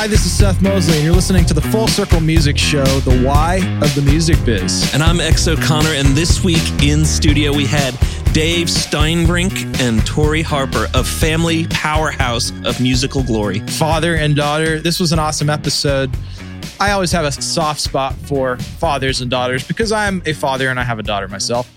Hi, this is Seth Mosley, and you're listening to the Full Circle Music Show, the why of the music biz. And I'm X O'Connor, and this week in studio we had Dave Steinbrink and Tori Harper of Family Powerhouse of Musical Glory. Father and daughter, this was an awesome episode. I always have a soft spot for fathers and daughters because I'm a father and I have a daughter myself.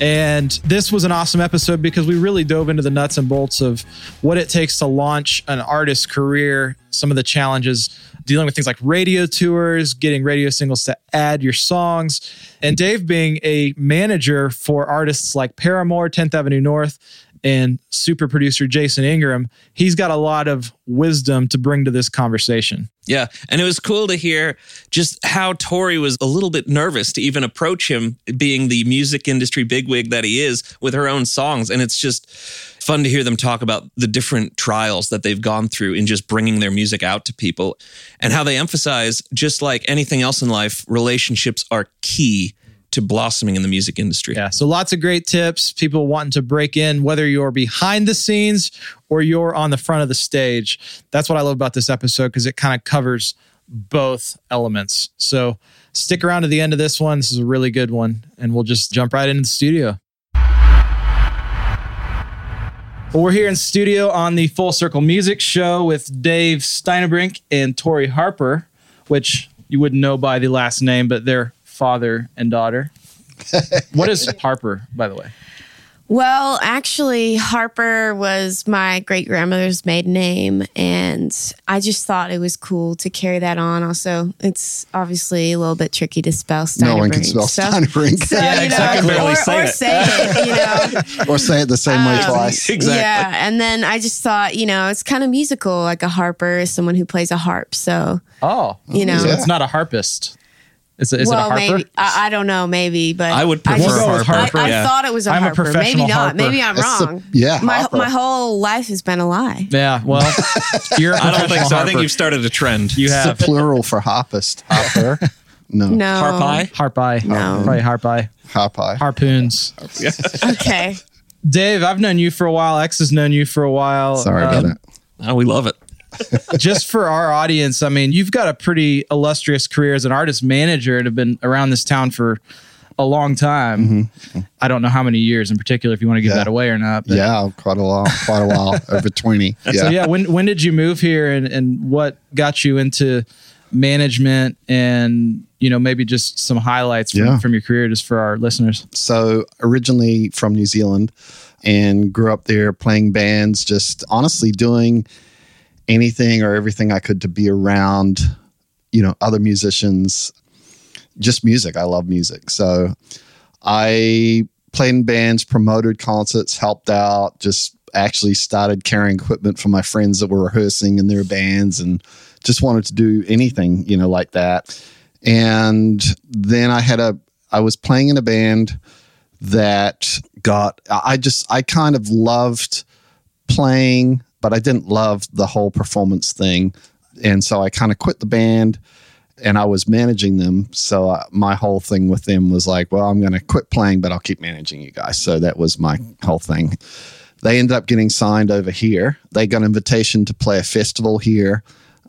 And this was an awesome episode because we really dove into the nuts and bolts of what it takes to launch an artist's career, some of the challenges dealing with things like radio tours, getting radio singles to add your songs. And Dave being a manager for artists like Paramore, 10th Avenue North, and super producer Jason Ingram, he's got a lot of wisdom to bring to this conversation. Yeah. And it was cool to hear just how Tori was a little bit nervous to even approach him, being the music industry bigwig that he is with her own songs. And it's just fun to hear them talk about the different trials that they've gone through in just bringing their music out to people and how they emphasize, just like anything else in life, relationships are key to blossoming in the music industry. Yeah. So lots of great tips. People wanting to break in, whether you're behind the scenes or you're on the front of the stage. That's what I love about this episode because it kind of covers both elements. So stick around to the end of this one. This is a really good one. And we'll just jump right into the studio. Well, we're here in studio on the Full Circle Music Show with Dave Steinebrink and Tori Harper, which you wouldn't know by the last name, but they're father and daughter. what is Harper, by the way? Well, actually, Harper was my great grandmother's maiden name, and I just thought it was cool to carry that on. Also, it's obviously a little bit tricky to spell Steinebrink. No one can spell so, Steinebrink. So, Yeah, you know, exactly. Barely or, say or it. say it, you know. or say it the same way Um, twice. Exactly. Yeah, and then I just thought, you know, it's kind of musical. Like a harper is someone who plays a harp. So, Oh, you know, so it's not a harpist. Is, it, is well, it a harper? maybe I, I don't know, maybe, but I would prefer We'll go with Harper. Harper. I, I yeah. thought it was a I'm a harper. professional maybe not. harper. Maybe I'm That's a- wrong. yeah, my harper. my whole life has been a lie. yeah, well, you're a I don't think professional so. I think you've started a trend. You It's have the plural for harpist. Harper. No. No. Harpi? harp No. probably harp Harpi. harpoons. Okay. Dave, I've known you for a while. X has known you for a while. Sorry Um, about it. Oh, we love it. Just for our audience, I mean, you've got a pretty illustrious career as an artist manager and have been around this town for a long time. I don't know how many years in particular, if you want to give Mm-hmm. Yeah. that away or not. but- Yeah, quite a while. Quite a while. Over 20. Yeah. So yeah, when when did you move here and, and what got you into management and you know maybe just some highlights from, Yeah. from your career just for our listeners. So originally from New Zealand and grew up there playing bands, just honestly doing anything or everything I could to be around, you know, other musicians, just music. I love music. So I played in bands, promoted concerts, helped out, just actually started carrying equipment for my friends that were rehearsing in their bands and just wanted to do anything, you know, like that. And then I had a, I was playing in a band that got, I just, I kind of loved playing, but I didn't love the whole performance thing. And so I kind of quit the band and I was managing them. So uh, my whole thing with them was like, well, I'm going to quit playing, but I'll keep managing you guys. So that was my whole thing. They ended up getting signed over here. They got an invitation to play a festival here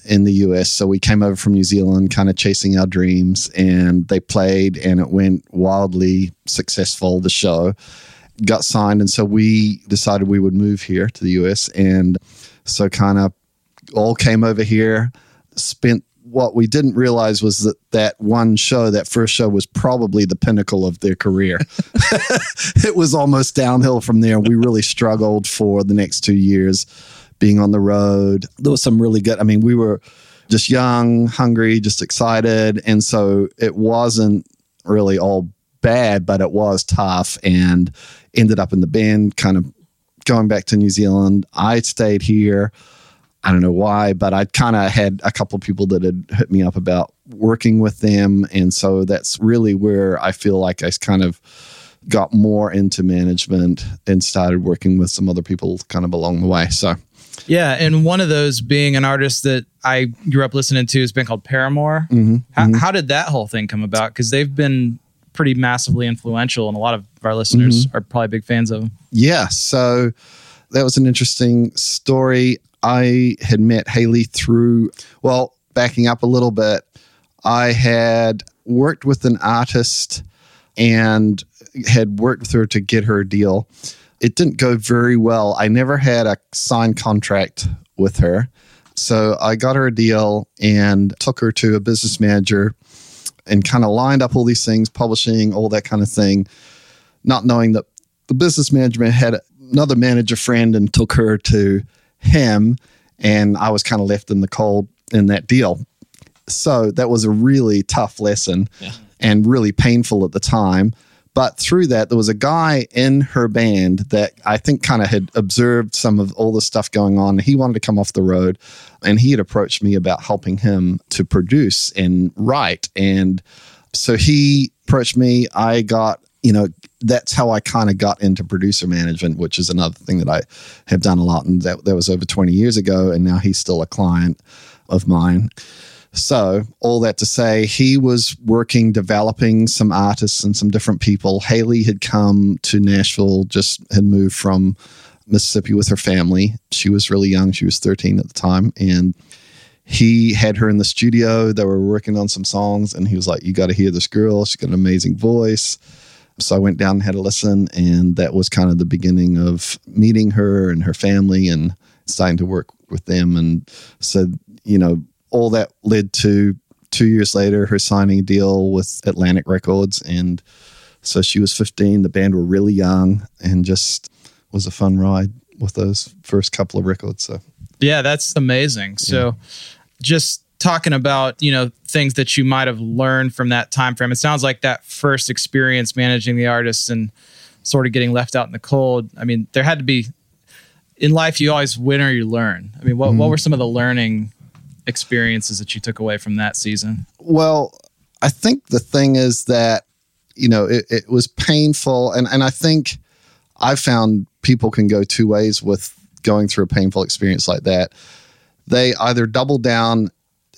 in the US. So we came over from New Zealand, kind of chasing our dreams, and they played, and it went wildly successful. The show got signed, and so we decided we would move here to the US, and so kind of all came over here. Spent what we didn't realize was that that one show, that first show, was probably the pinnacle of their career. it was almost downhill from there. We really struggled for the next two years being on the road. There was some really good, I mean, we were just young, hungry, just excited. And so it wasn't really all bad, but it was tough and ended up in the bin, kind of going back to New Zealand. I stayed here. I don't know why, but I kind of had a couple of people that had hit me up about working with them. And so that's really where I feel like I kind of got more into management and started working with some other people kind of along the way. So, Yeah, and one of those being an artist that I grew up listening to has been called Paramore. Mm-hmm. How, how did that whole thing come about? Because they've been pretty massively influential, and a lot of our listeners Mm-hmm. are probably big fans of them. yeah, so that was an interesting story. I had met Hayley through, well, backing up a little bit, I had worked with an artist and had worked with her to get her a deal. It didn't go very well. I never had a signed contract with her. So I got her a deal and took her to a business manager and kind of lined up all these things, publishing, all that kind of thing, not knowing that the business management had another manager friend and took her to him. And I was kind of left in the cold in that deal. So that was a really tough lesson Yeah. and really painful at the time. But through that, there was a guy in her band that I think kind of had observed some of all the stuff going on. He wanted to come off the road and he had approached me about helping him to produce and write. And so he approached me. I got, you know, that's how I kind of got into producer management, which is another thing that I have done a lot. And that, that was over 20 years ago. And now he's still a client of mine. So, all that to say, he was working, developing some artists and some different people. Hayley had come to Nashville, just had moved from Mississippi with her family. She was really young. She was 13 at the time. And he had her in the studio. They were working on some songs. And he was like, You got to hear this girl. She's got an amazing voice. So I went down and had a listen. And that was kind of the beginning of meeting her and her family and starting to work with them. And so, you know, all that led to two years later her signing a deal with Atlantic Records. And so she was 15. The band were really young and just was a fun ride with those first couple of records. So Yeah, that's amazing. So just talking about, you know, things that you might have learned from that time frame. It sounds like that first experience managing the artists and sort of getting left out in the cold. I mean, there had to be in life you always win or you learn. I mean, what what mm-hmm. were some of the learning experiences that you took away from that season? Well, I think the thing is that, you know, it, it was painful. And, and I think I found people can go two ways with going through a painful experience like that. They either double down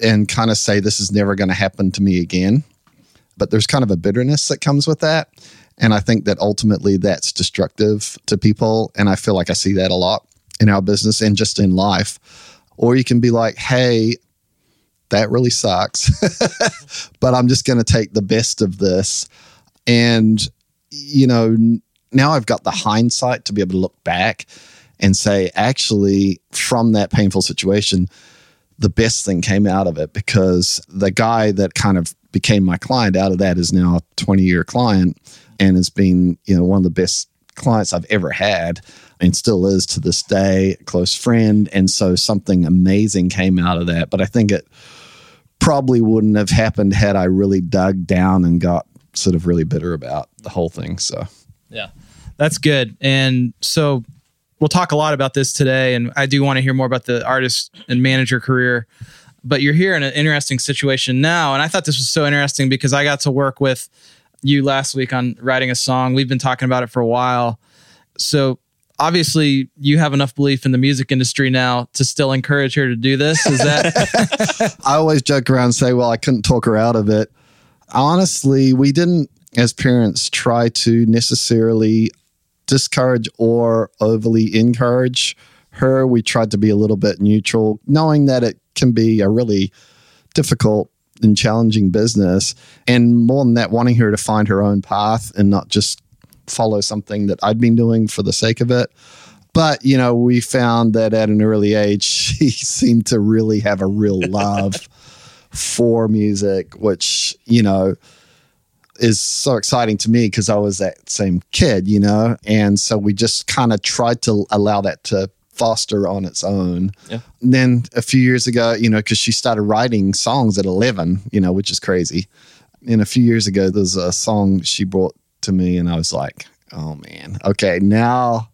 and kind of say, this is never going to happen to me again. But there's kind of a bitterness that comes with that. And I think that ultimately that's destructive to people. And I feel like I see that a lot in our business and just in life. Or you can be like, hey, that really sucks, but I'm just going to take the best of this. And, you know, now I've got the hindsight to be able to look back and say, actually, from that painful situation, the best thing came out of it because the guy that kind of became my client out of that is now a 20 year client and has been, you know, one of the best clients I've ever had and still is to this day, a close friend. And so something amazing came out of that. But I think it probably wouldn't have happened had I really dug down and got sort of really bitter about the whole thing. So, Yeah. That's good. And so we'll talk a lot about this today. And I do want to hear more about the artist and manager career. But you're here in an interesting situation now. And I thought this was so interesting because I got to work with you last week on writing a song. We've been talking about it for a while. So obviously you have enough belief in the music industry now to still encourage her to do this. Is that I always joke around and say, well, I couldn't talk her out of it. Honestly, we didn't, as parents, try to necessarily discourage or overly encourage her. We tried to be a little bit neutral, knowing that it can be a really difficult and challenging business. And more than that, wanting her to find her own path and not just follow something that I'd been doing for the sake of it. But, you know, we found that at an early age, she seemed to really have a real love for music, which, you know, is so exciting to me because I was that same kid, you know? And so we just kind of tried to allow that to foster on its own. Yeah. And then a few years ago, you know, because she started writing songs at 11, you know, which is crazy. And a few years ago, there's a song she brought to me, and I was like, oh man, okay, now,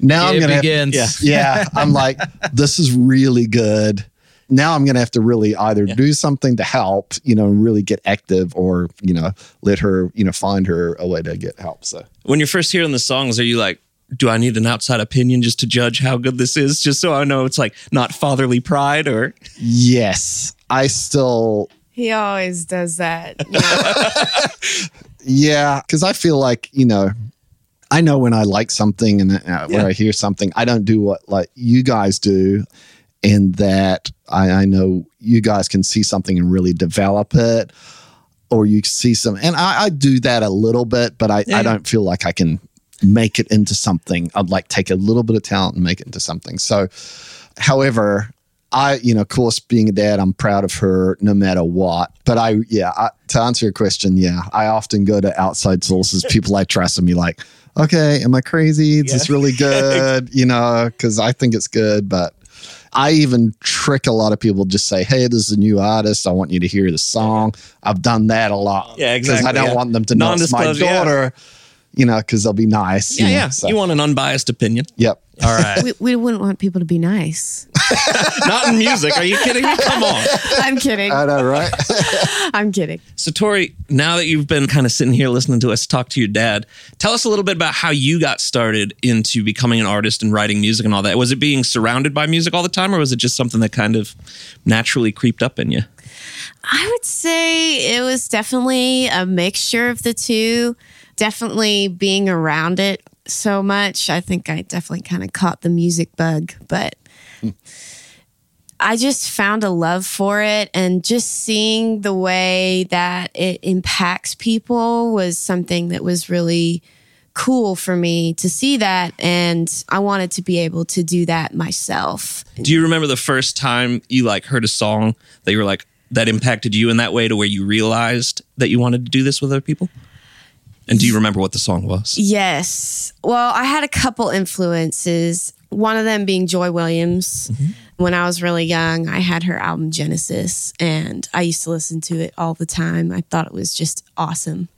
now I'm going to begins? yeah, I'm like, this is really good. Now I'm going to have to really either Yeah. do something to help, you know, really get active or, you know, let her, you know, find her a way to get help. So, When you're first hearing the songs, are you like, do I need an outside opinion just to judge how good this is? Just so I know it's like not fatherly pride or yes, I still, He always does that. you know. yeah, because I feel like, you know, I know when I like something and uh, when Yeah. I hear something, I don't do what like you guys do. in that I, I know you guys can see something and really develop it, or you see some, and I, I do that a little bit, but I, Yeah. I don't feel like I can make it into something. I'd like take a little bit of talent and make it into something. So, however, I, you know, of course, being a dad, I'm proud of her no matter what. But I, yeah, I, to answer your question, yeah, I often go to outside sources, people I trust, and be like, okay, am I crazy? Is this really good? You know, because I think it's good, but I even trick a lot of people. Just say, "Hey, this is a new artist. I want you to hear the song." I've done that a lot. Yeah, 'Cause I don't yeah. want them to know it's my Non-disclosure, yeah. daughter. You know, because they'll be nice. Yeah, you know, yeah. so- You want an unbiased opinion. Yep. All right. we, we wouldn't want people to be nice. Not in music. Are you kidding me? Come on. I'm kidding. I know, right? I'm kidding. So, Tori, now that you've been kind of sitting here listening to us talk to your dad, tell us a little bit about how you got started into becoming an artist and writing music and all that. Was it being surrounded by music all the time, or was it just something that kind of naturally creeped up in you? I would say it was definitely a mixture of the two. Definitely being around it so much. I think I definitely kind of caught the music bug, but I just found a love for it and just seeing the way that it impacts people was something that was really cool for me to see that and I wanted to be able to do that myself. Do you remember the first time you like heard a song that you were like that impacted you in that way to where you realized that you wanted to do this with other people? And do you remember what the song was? Yes. Well, I had a couple influences. One of them being Joy Williams. Mm-hmm. When I was really young, I had her album Genesis, and I used to listen to it all the time. I thought it was just awesome.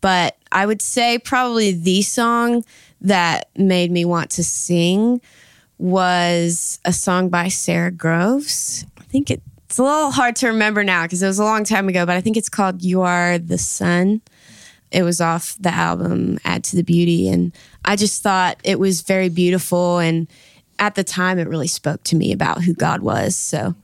But I would say probably the song that made me want to sing was a song by Sara Groves. I think it, it's a little hard to remember now because it was a long time ago, but I think it's called You Are the Sun it was off the album add to the beauty and i just thought it was very beautiful and at the time it really spoke to me about who god was so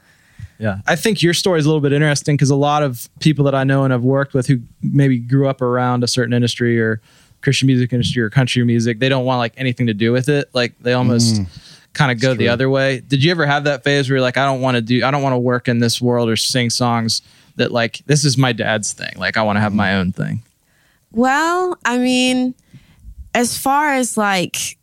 Yeah. I think your story is a little bit interesting because a lot of people that I know and have worked with who maybe grew up around a certain industry or Christian music industry or country music, they don't want like anything to do with it. Like they almost mm. kind of go the other way. Did you ever have that phase where you're like, I don't want to do, I don't want to work in this world or sing songs that like, this is my dad's thing. Like I want to have my own thing. Well i mean as far as like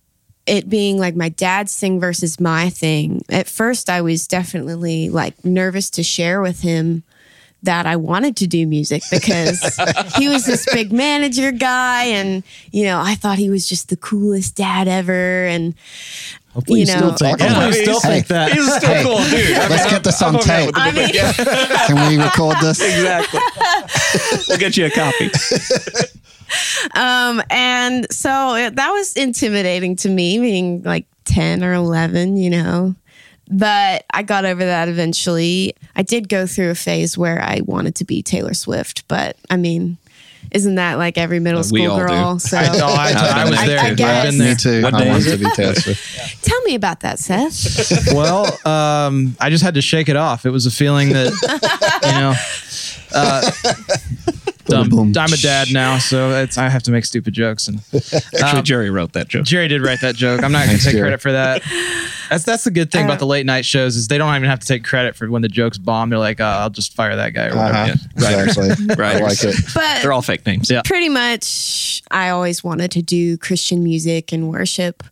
it being like my dad's thing versus my thing at first i was definitely like nervous to share with him that I wanted to do music because he was this big manager guy and you know I thought he was just the coolest dad ever and Hopefully You you, know- still think, Yeah, hopefully I mean, still hey, think that. He's still Hey, cool, dude. Let's get this on tape. I mean Can we record this? Exactly. we'll get you a copy. Um, and so it, that was intimidating to me, being like 10 or 11, you know. But I got over that eventually. I did go through a phase where I wanted to be Taylor Swift, but I mean, isn't that like every middle we school all do. girl? So I, know, I, I was there. I I've been there. Me too. What I day want to be tested. Swift. tell me about that, Seth. well, um, I just had to shake it off. It was a feeling that, you know, uh, dumb, Boom. I'm a dad now, so it's, I have to make stupid jokes. And Actually, Um, Jerry wrote that joke. Jerry did write that joke. I'm not going to take Jerry. credit for that. That's that's the good thing about the late night shows is they don't even have to take credit for when the jokes bomb. They're like, oh, I'll just fire that guy or whatever. Uh-huh. Yeah. Exactly. I like it. But They're all fake names. Yeah. pretty much, I always wanted to do Christian music and worship,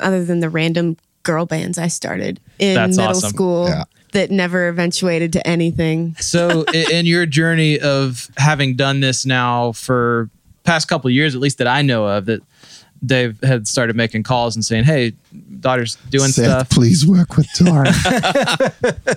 other than the random girl bands I started in That's middle awesome. school Yeah. That never eventuated to anything. So, in your journey of having done this now for past couple of years, at least that I know of, that Dave had started making calls and saying, "Hey, daughter's doing Seth, stuff." please work with Tori.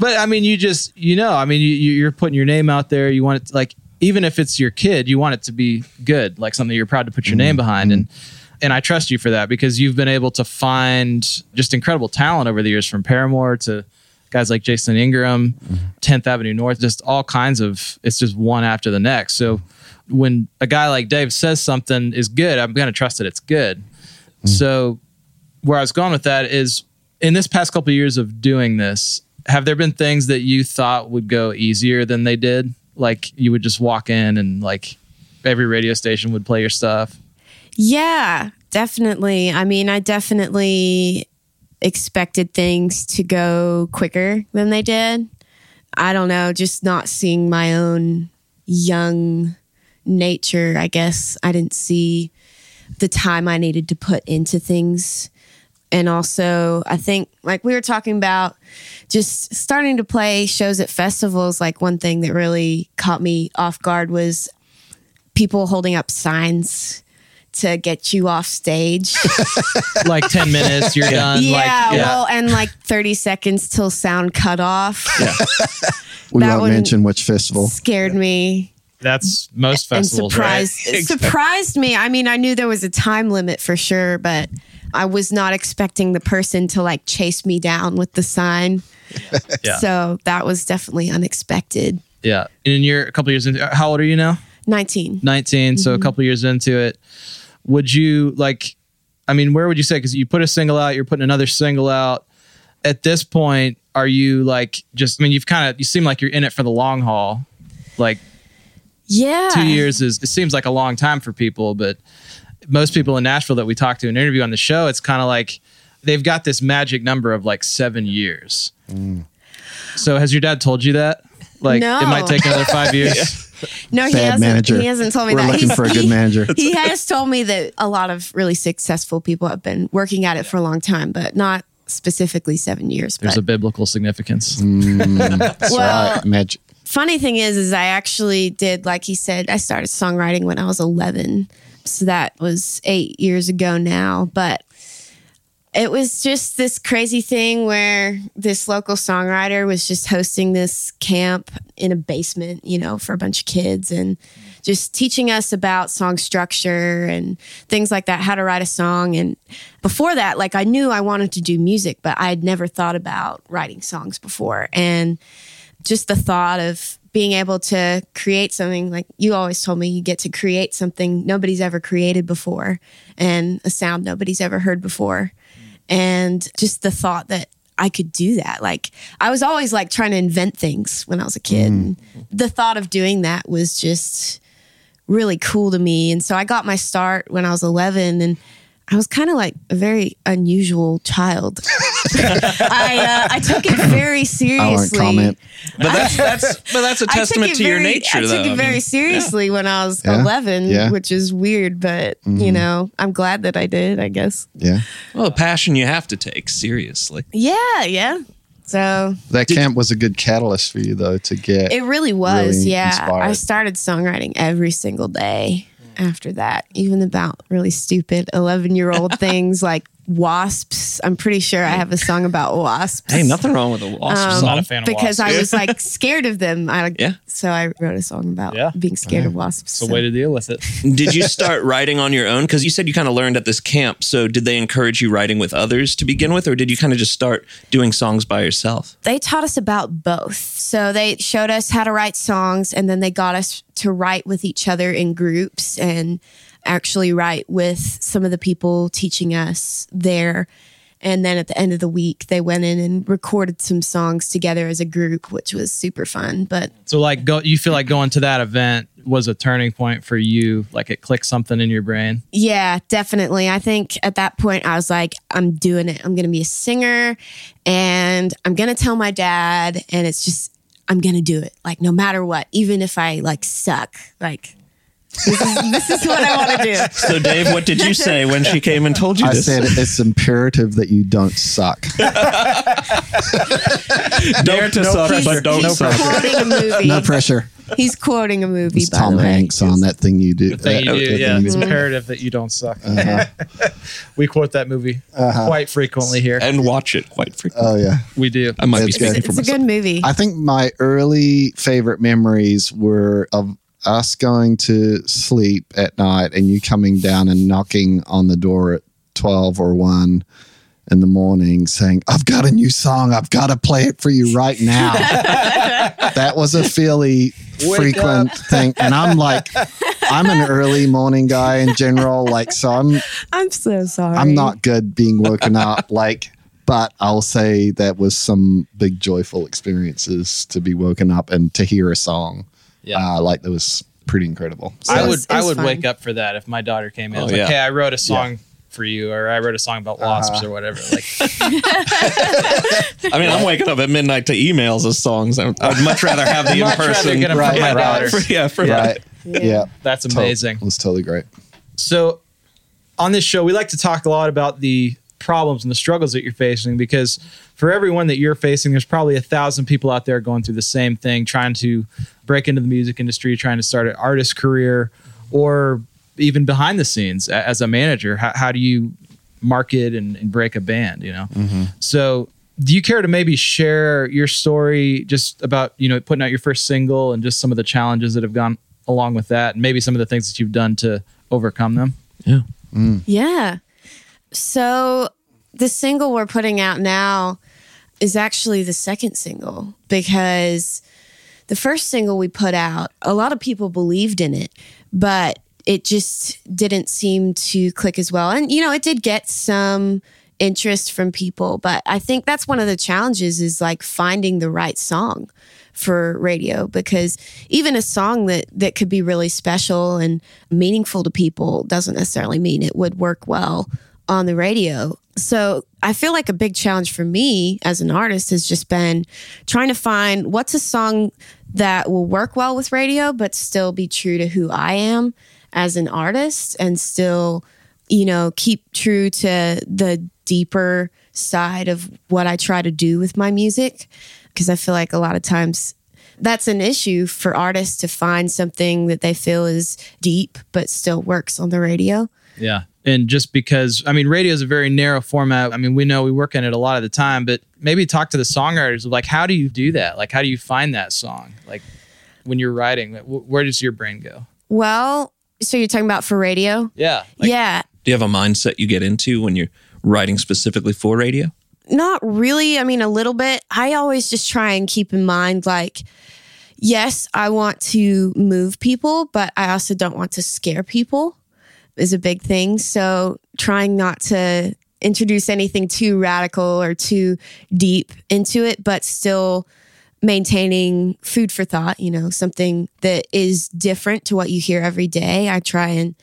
But I mean, you just you know, I mean, you, you- you're putting your name out there. You want it to, like even if it's your kid, you want it to be good, like something you're proud to put your name mm-hmm. behind, and mm-hmm. and I trust you for that because you've been able to find just incredible talent over the years, from Paramore to guys like Jason Ingram, mm-hmm. 10th Avenue North, just all kinds of. It's just one after the next. So when a guy like Dave says something is good, I'm going to trust that it's good. Mm-hmm. So where I was going with that is in this past couple of years of doing this, have there been things that you thought would go easier than they did? Like you would just walk in and like every radio station would play your stuff. Yeah, definitely. I mean, I definitely expected things to go quicker than they did. I don't know, just not seeing my own young nature, I guess. I didn't see the time I needed to put into things. And also, I think, like we were talking about, just starting to play shows at festivals. Like, one thing that really caught me off guard was people holding up signs to get you off stage. like 10 minutes, you're done. yeah, like, well, and like 30 seconds till sound cut off. We That won't mention which festival. Scared me that's most and festivals, surprised right? surprised me. I mean, I knew there was a time limit for sure, but I was not expecting the person to like chase me down with the sign. Yeah. So that was definitely unexpected. Yeah. And you're a couple years into How old are you now? 19. 19. So a mm-hmm. couple years into it. Would you like, I mean, where would you say? Because you put a single out, you're putting another single out. At this point, are you like just, I mean, you've kind of, you seem like you're in it for the long haul. Like Yeah. two years is, it seems like a long time for people, but most people in Nashville that we talk to and interview on the show, it's kind of like they've got this magic number of like seven years. Mm. So has your dad told you that? Like No. it might take another five years. No, he Bad hasn't. manager. He hasn't told me We're that. looking He's- for a good he- manager. he has told me that a lot of really successful people have been working at it for a long time, but not specifically seven years. There's but a biblical significance. Mm, that's Well- right. Magic. funny thing is, is I actually did, like he said, I started songwriting when I was 11. So that was eight years ago now. But it was just this crazy thing where this local songwriter was just hosting this camp in a basement, you know, for a bunch of kids and just teaching us about song structure and things like that, how to write a song. And before that, like I knew I wanted to do music, but I had never thought about writing songs before. And just the thought of being able to create something like you always told me you get to create something nobody's ever created before and a sound nobody's ever heard before and just the thought that I could do that. Like I was always like trying to invent things when I was a kid. Mm. And the thought of doing that was just really cool to me. And so I got my start when I was 11 and I was kind of like a very unusual child. I uh, I took it very seriously. I won't seriously. comment. But that's that's but that's a I took testament it to your very- nature, I though. took it very mean, seriously when I was Yeah. 11, Yeah. which is weird, but you know, I'm glad that I did, I guess. Yeah. well, a passion you have to take seriously. Yeah, yeah. So That camp was a good catalyst for you, though, to get. it really was. Really yeah. inspired. I started songwriting every single day after that, even about really stupid 11 year old things like wasps. I'm pretty sure I have a song about wasps. Hey, nothing wrong with a wasp. Um, not a fan of because wasps. Because I was like scared of them. I, Yeah. So I wrote a song about Yeah. being scared of wasps. It's a way to deal with it. did you start writing on your own? Because you said you kind of learned at this camp. So did they encourage you writing with others to begin with, or did you kind of just start doing songs by yourself? they taught us about both. So they showed us how to write songs and then they got us to write with each other in groups and actually write with some of the people teaching us there. And then at the end of the week, they went in and recorded some songs together as a group, which was super fun. But So like go you feel like going to that event was a turning point for you, like it clicked something in your brain. Yeah, definitely. I think at that point I was like, I'm doing it. I'm going to be a singer and I'm going to tell my dad and it's just I'm going to do it. Like no matter what, even if I like suck. Like this is, this is what I want to do. So, Dave, what did you say when she came and told you this? I this? said it's imperative that you don't suck. Dare to suck, He's, but don't he's suck. quoting a movie. No pressure. He's quoting a movie It's by Tom the way. Hanks on that thing you do. The thing you do, that yeah, thing it's you do. imperative that you don't suck. Uh-huh. we quote that movie quite frequently here. And watch it quite frequently. Oh yeah. we do. I might be That's speaking good. for It's a good movie. I think my early favorite memories were of us going to sleep at night and you coming down and knocking on the door at 12 or 1 in the morning saying, I've got a new song. I've got to play it for you right now. that was a fairly frequent thing. And I'm like, I'm an early morning guy in general. Like, so I'm I'm so sorry. I'm not good being woken up. Like, but I'll say that was some big joyful experiences to be woken up and to hear a song. Yeah. uh, like that was pretty incredible. So, I would I would fun. wake up for that if my daughter came in. Oh, It's like, yeah. hey, I wrote a song for you, or I wrote a song about wasps Uh-huh. or whatever. Like, I mean, I'm waking up at midnight to emails of songs. I'd I'd much rather have the in person. get 'em Right, from my right. daughter. For- yeah, for Right. Yeah. That's amazing. It was totally great. So, on this show, we like to talk a lot about the problems and the struggles that you're facing because for everyone that you're facing, there's probably a thousand people out there going through the same thing, trying to break into the music industry, trying to start an artist career, or even behind the scenes as a manager. How, how do you market and, and break a band? You know, mm-hmm. so. Do you care to maybe share your story just about, you know, putting out your first single and just some of the challenges that have gone along with that and maybe some of the things that you've done to overcome them? Yeah. Mm. Yeah. So the single we're putting out now is actually the second single because the first single we put out, a lot of people believed in it, but it just didn't seem to click as well. And, you know, it did get some interest from people, but I think that's one of the challenges is like finding the right song for radio because even a song that that could be really special and meaningful to people doesn't necessarily mean it would work well on the radio. So I feel like a big challenge for me as an artist has just been trying to find what's a song that will work well with radio, but still be true to who I am as an artist and still, you know, keep true to the deeper side of what I try to do with my music. Because I feel like a lot of times that's an issue for artists to find something that they feel is deep but still works on the radio. Yeah. And just because, I mean, radio is a very narrow format. I mean, we know we work in it a lot of the time, but maybe talk to the songwriters of like, how do you do that? Like, how do you find that song? Like, when you're writing, wh- where does your brain go? Well, so you're talking about for radio? Yeah. Like, yeah. Do you have a mindset you get into when you're writing specifically for radio? Not really. I mean, a little bit. I always just try and keep in mind like, yes, I want to move people, but I also don't want to scare people is a big thing. So trying not to introduce anything too radical or too deep into it, but still maintaining food for thought, you know, something that is different to what you hear every day. I try and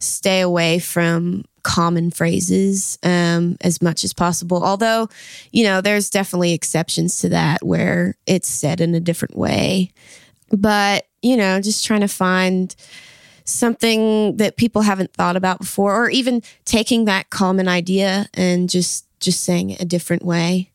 stay away from common phrases um, as much as possible. Although, you know, there's definitely exceptions to that where it's said in a different way. But, you know, just trying to find something that people haven't thought about before or even taking that common idea and just just saying it a different way.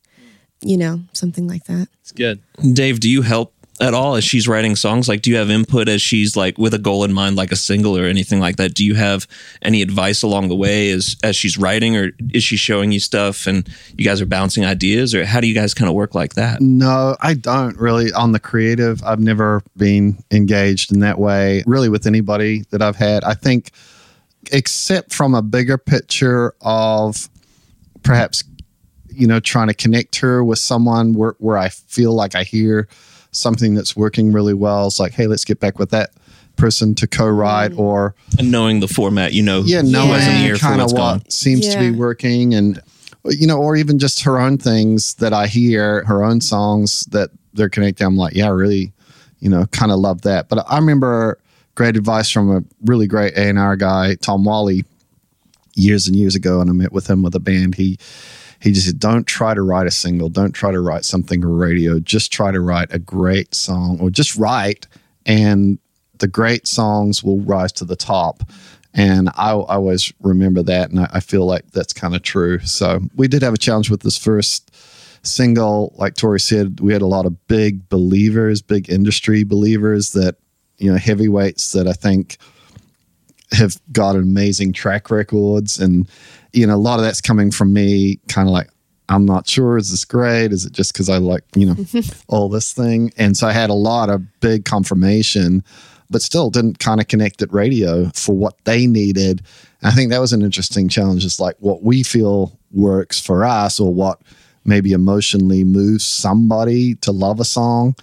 You know, something like that. It's good. Dave, do you help at all as she's writing songs? Like, do you have input as she's like with a goal in mind, like a single or anything like that? Do you have any advice along the way as as she's writing, or is she showing you stuff and you guys are bouncing ideas, or how do you guys kind of work like that? No, I don't really. On the creative, I've never been engaged in that way, really, with anybody that I've had. I think, except from a bigger picture of perhaps, you know, trying to connect her with someone where, where I feel like I hear something that's working really well. It's like, hey, let's get back with that person to co-write mm. or And knowing the format, you know, yeah, knowing has an kind of what going. seems to be working and you know or even just her own things that i hear her own songs that they're connecting. I'm like yeah I really you know kind of love that. But i remember great advice from a really great a&r guy tom wally years and years ago and i met with him with a band. He he just said don't try to write a single don't try to write something radio just try to write a great song or just write and the great songs will rise to the top. And I, I always remember that and I, I feel like that's kind of true. So we did have a challenge with this first single. Like tori said we had a lot of big believers big industry believers that you know heavyweights that i think have got amazing track records and you know a lot of that's coming from me kind of like i'm not sure is this great is it just because i like you know all this thing and so i had a lot of big confirmation but still didn't kind of connect at radio for what they needed and i think that was an interesting challenge is like what we feel works for us or what maybe emotionally moves somebody to love a song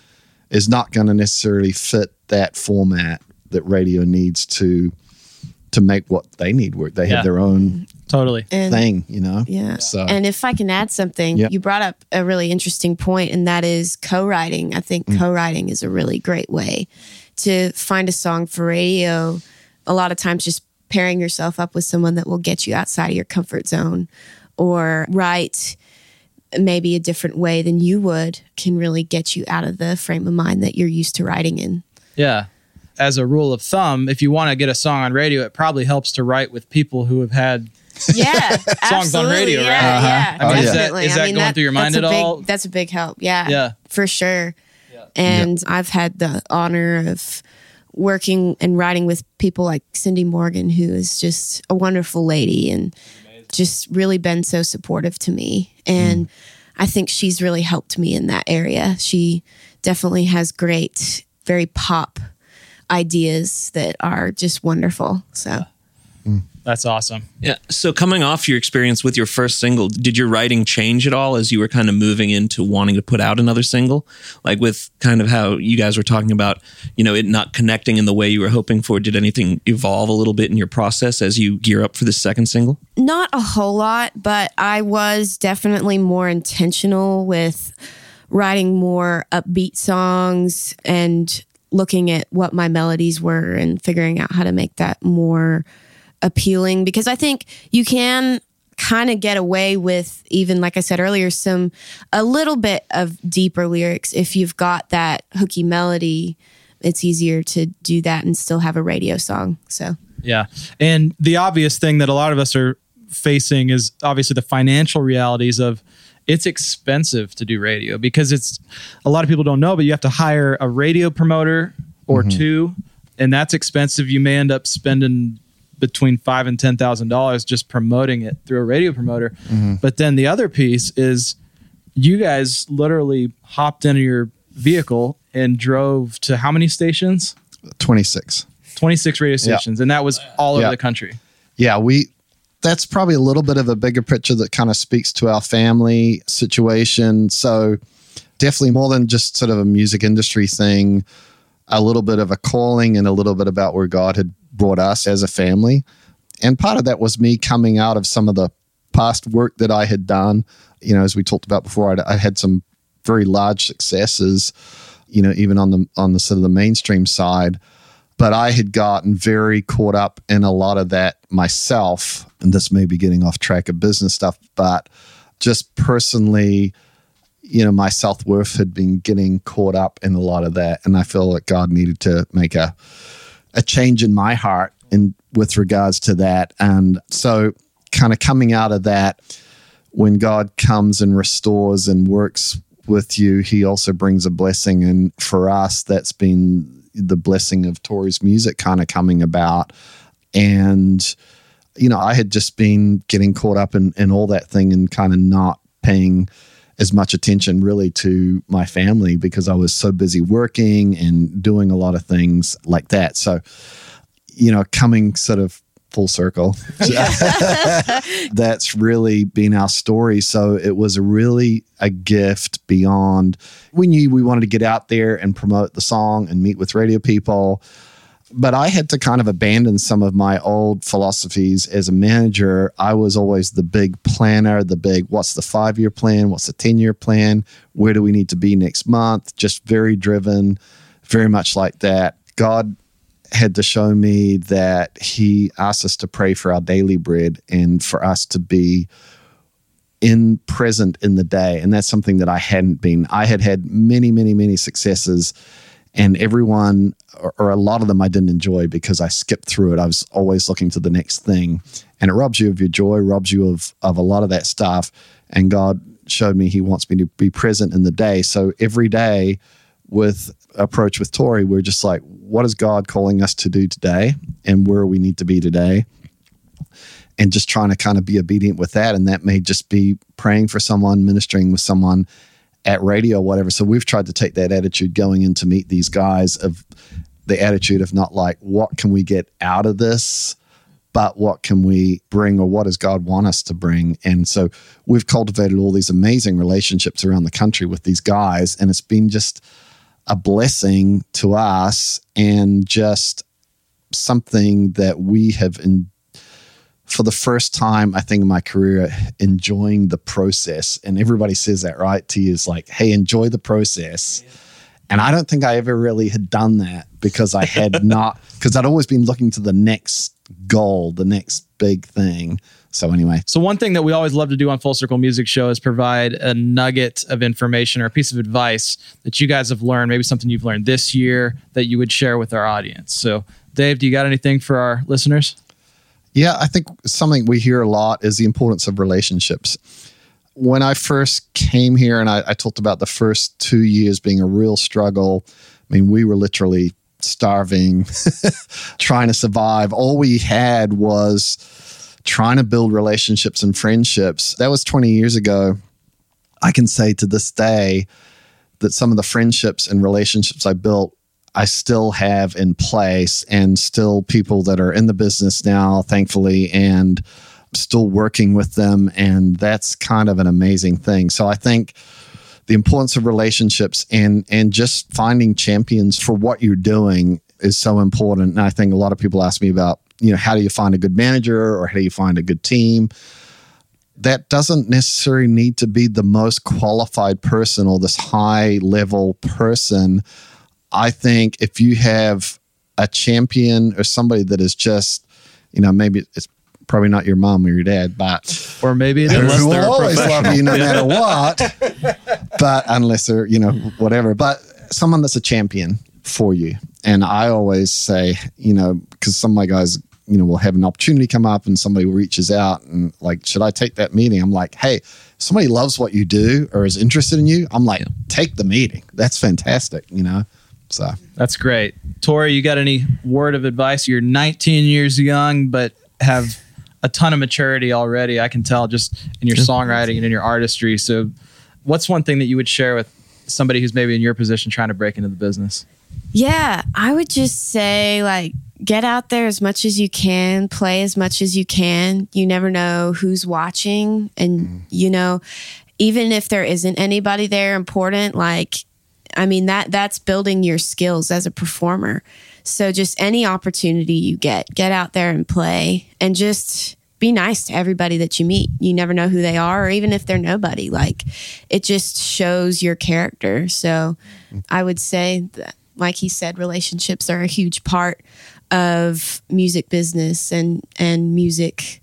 is not going to necessarily fit that format that radio needs to to make what they need work. They Yeah. have their own Totally. And thing, you know. Yeah. So And if I can add something, Yep. you brought up a really interesting point, and that is co writing. I think Mm. co writing is a really great way to find a song for radio. A lot of times, just pairing yourself up with someone that will get you outside of your comfort zone or write maybe a different way than you would can really get you out of the frame of mind that you're used to writing in. Yeah. As a rule of thumb, if you want to get a song on radio, it probably helps to write with people who have had Yeah, Songs on radio, yeah, right? Yeah, Uh-huh. Oh, yeah. Is that- definitely. is that going through your mind that's at a big- all? That's a big help. Yeah, Yeah. for sure. And I've had the honor of working and writing with people like Cindy Morgan, who is just a wonderful lady and just really been so supportive to me. And I think she's really helped me in that area. She definitely has great, very pop ideas that are just wonderful. So. That's awesome. Yeah. So coming off your experience with your first single, did your writing change at all as you were kind of moving into wanting to put out another single? Like with kind of how you guys were talking about, you know, it not connecting in the way you were hoping for. Did anything evolve a little bit in your process as you gear up for the second single? not a whole lot, but I was definitely more intentional with writing more upbeat songs and looking at what my melodies were and figuring out how to make that more appealing because I think you can kind of get away with even like I said earlier some a little bit of deeper lyrics if you've got that hooky melody it's easier to do that and still have a radio song so Yeah. And the obvious thing that a lot of us are facing is obviously the financial realities of it's expensive to do radio because it's a lot of people don't know, but you have to hire a radio promoter or mm-hmm. two, and that's expensive. You may end up spending between five and ten thousand dollars just promoting it through a radio promoter. Mm-hmm. But then the other piece is you guys literally hopped into your vehicle and drove to how many stations? 26. 26 radio stations, and that was all over Yeah. the country. yeah, we that's probably a little bit of a bigger picture that kind of speaks to our family situation. So definitely more than just sort of a music industry thing, a little bit of a calling and a little bit about where God had brought us as a family. And part of that was me coming out of some of the past work that I had done. You know, as we talked about before, I'd, I had some very large successes. You know, even on the on the sort of the mainstream side but I had gotten very caught up in a lot of that myself. And this may be getting off track of business stuff, but just personally, you know, my self worth had been getting caught up in a lot of that. And I feel like God needed to make a, a change in my heart in with regards to that. And so kind of coming out of that, when God comes and restores and works with you, he also brings a blessing. And for us, that's been the blessing of Tori's music kind of coming about. And, you know, I had just been getting caught up in, in all that thing and kind of not paying as much attention really to my family because I was so busy working and doing a lot of things like that. So, you know, coming sort of full circle, that's really been our story. So it was really a gift beyond. We knew we wanted to get out there and promote the song and meet with radio people. But I had to kind of abandon some of my old philosophies as a manager. I was always the big planner, the big what's the five year plan? What's the 10 year plan? Where do we need to be next month? Just very driven, very much like that. God had to show me that He asked us to pray for our daily bread and for us to be in present in the day. And that's something that I hadn't been. I had had many, many, many successes, and everyone, or, or a lot of them, I didn't enjoy because I skipped through it. I was always looking to the next thing, and it robs you of your joy, robs you of of a lot of that stuff. And God showed me He wants me to be present in the day. So every day, with approach with Tori, we're just like, what is God calling us to do today, and where we need to be today and just trying to kind of be obedient with that. And that may just be praying for someone, ministering with someone at radio, whatever. So we've tried to take that attitude going in to meet these guys of the attitude of not like, what can we get out of this? But what can we bring, or what does God want us to bring? And so we've cultivated all these amazing relationships around the country with these guys, and it's been just a blessing to us and just something that we have in, for the first time, I think in my career, enjoying the process. And everybody says that, right? To you is like, hey, enjoy the process. And I don't think I ever really had done that because I had not, because I'd always been looking to the next goal, the next big thing. So, anyway, So one thing that we always love to do on Full Circle Music Show is provide a nugget of information or a piece of advice that you guys have learned, maybe something you've learned this year that you would share with our audience. So, Dave, do you got anything for our listeners? Yeah, I think something we hear a lot is the importance of relationships. When I first came here, and I, I talked about the first two years being a real struggle, I mean, we were literally starving, trying to survive. All we had was trying to build relationships and friendships. That was 20 years ago. I can say to this day that some of the friendships and relationships I built I still have in place and still people that are in the business now, thankfully, and still working with them. And that's kind of an amazing thing. So I think the importance of relationships and and just finding champions for what you're doing is so important. And I think a lot of people ask me about, you know, how do you find a good manager or how do you find a good team? That doesn't necessarily need to be the most qualified person or this high level person. I think if you have a champion or somebody that is just, you know, maybe it's probably not your mom or your dad, but Or maybe it who will always love you no matter what. but unless they're, you know, whatever. But someone that's a champion for you. And I always say, you know, because some of my guys, you know, will have an opportunity come up and somebody reaches out and like, should I take that meeting? I'm like, hey, somebody loves what you do or is interested in you. I'm like, take the meeting. That's fantastic, you know? So That's great. Tori, you got any word of advice? You're 19 years young, but have a ton of maturity already. I can tell just in your songwriting and in your artistry. So, what's one thing that you would share with somebody who's maybe in your position trying to break into the business? Yeah, I would just say like get out there as much as you can, play as much as you can. You never know who's watching and mm-hmm. you know even if there isn't anybody there important like I mean that that's building your skills as a performer. So just any opportunity you get, get out there and play and just be nice to everybody that you meet. You never know who they are or even if they're nobody. Like it just shows your character. So I would say that like he said relationships are a huge part of music business and and music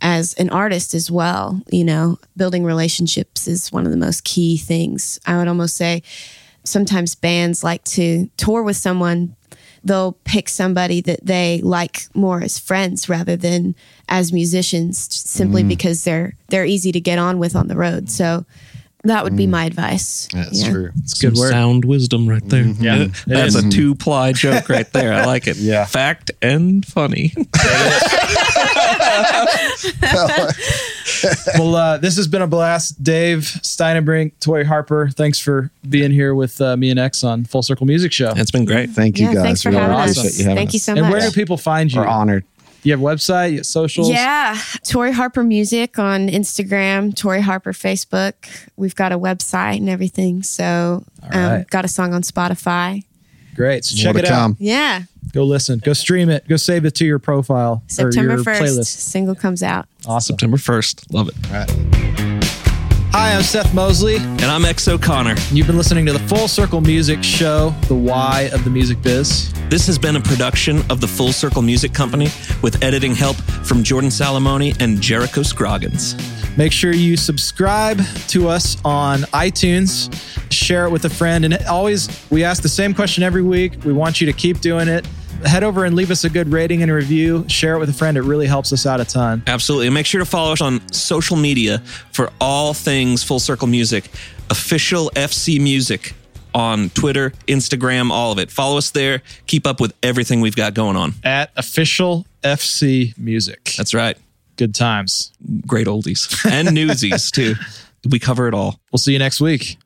as an artist as well you know building relationships is one of the most key things i would almost say sometimes bands like to tour with someone. They'll pick somebody that they like more as friends rather than as musicians simply mm. because they're they're easy to get on with on the road. So that would be my advice that's Yeah. true. It's good Some word. Sound wisdom right there. Yeah, That's a two ply joke right there. I like it. Yeah. Fact and funny. well, uh, this has been a blast. Dave Steinenbrink, Tori Harper, thanks for being here with uh, me and X on Full Circle Music Show. It's been great. Thank you yeah guys. thanks for Really having us appreciate you having thank you so much. and where do people find you? We're honored. You have a website, you have socials? Yeah, Tori Harper Music on Instagram, Tori Harper Facebook. We've got a website and everything. So, um, right. got a song on Spotify. Great. So check to it out. come. Yeah, Go listen. Go stream it. Go save it to your profile September or your 1st, playlist. single comes out. Awesome. September 1st. Love it. Hi, I'm Seth Mosley. And I'm X O'Connor. You've been listening to the Full Circle Music Show, the why of the music biz. This has been a production of the Full Circle Music Company with editing help from Jordan Salamoni and Jericho Scroggins. Make sure you subscribe to us on iTunes, share it with a friend, and always, we ask the same question every week. We want you to keep doing it. Head over and leave us a good rating and review. Share it with a friend. It really helps us out a ton. Absolutely. And make sure to follow us on social media for all things Full Circle Music. Official FC Music on Twitter, Instagram, all of it. Follow us there. Keep up with everything we've got going on. At official FC Music. That's right. good times. Great oldies and newsies, too. We cover it all. We'll see you next week.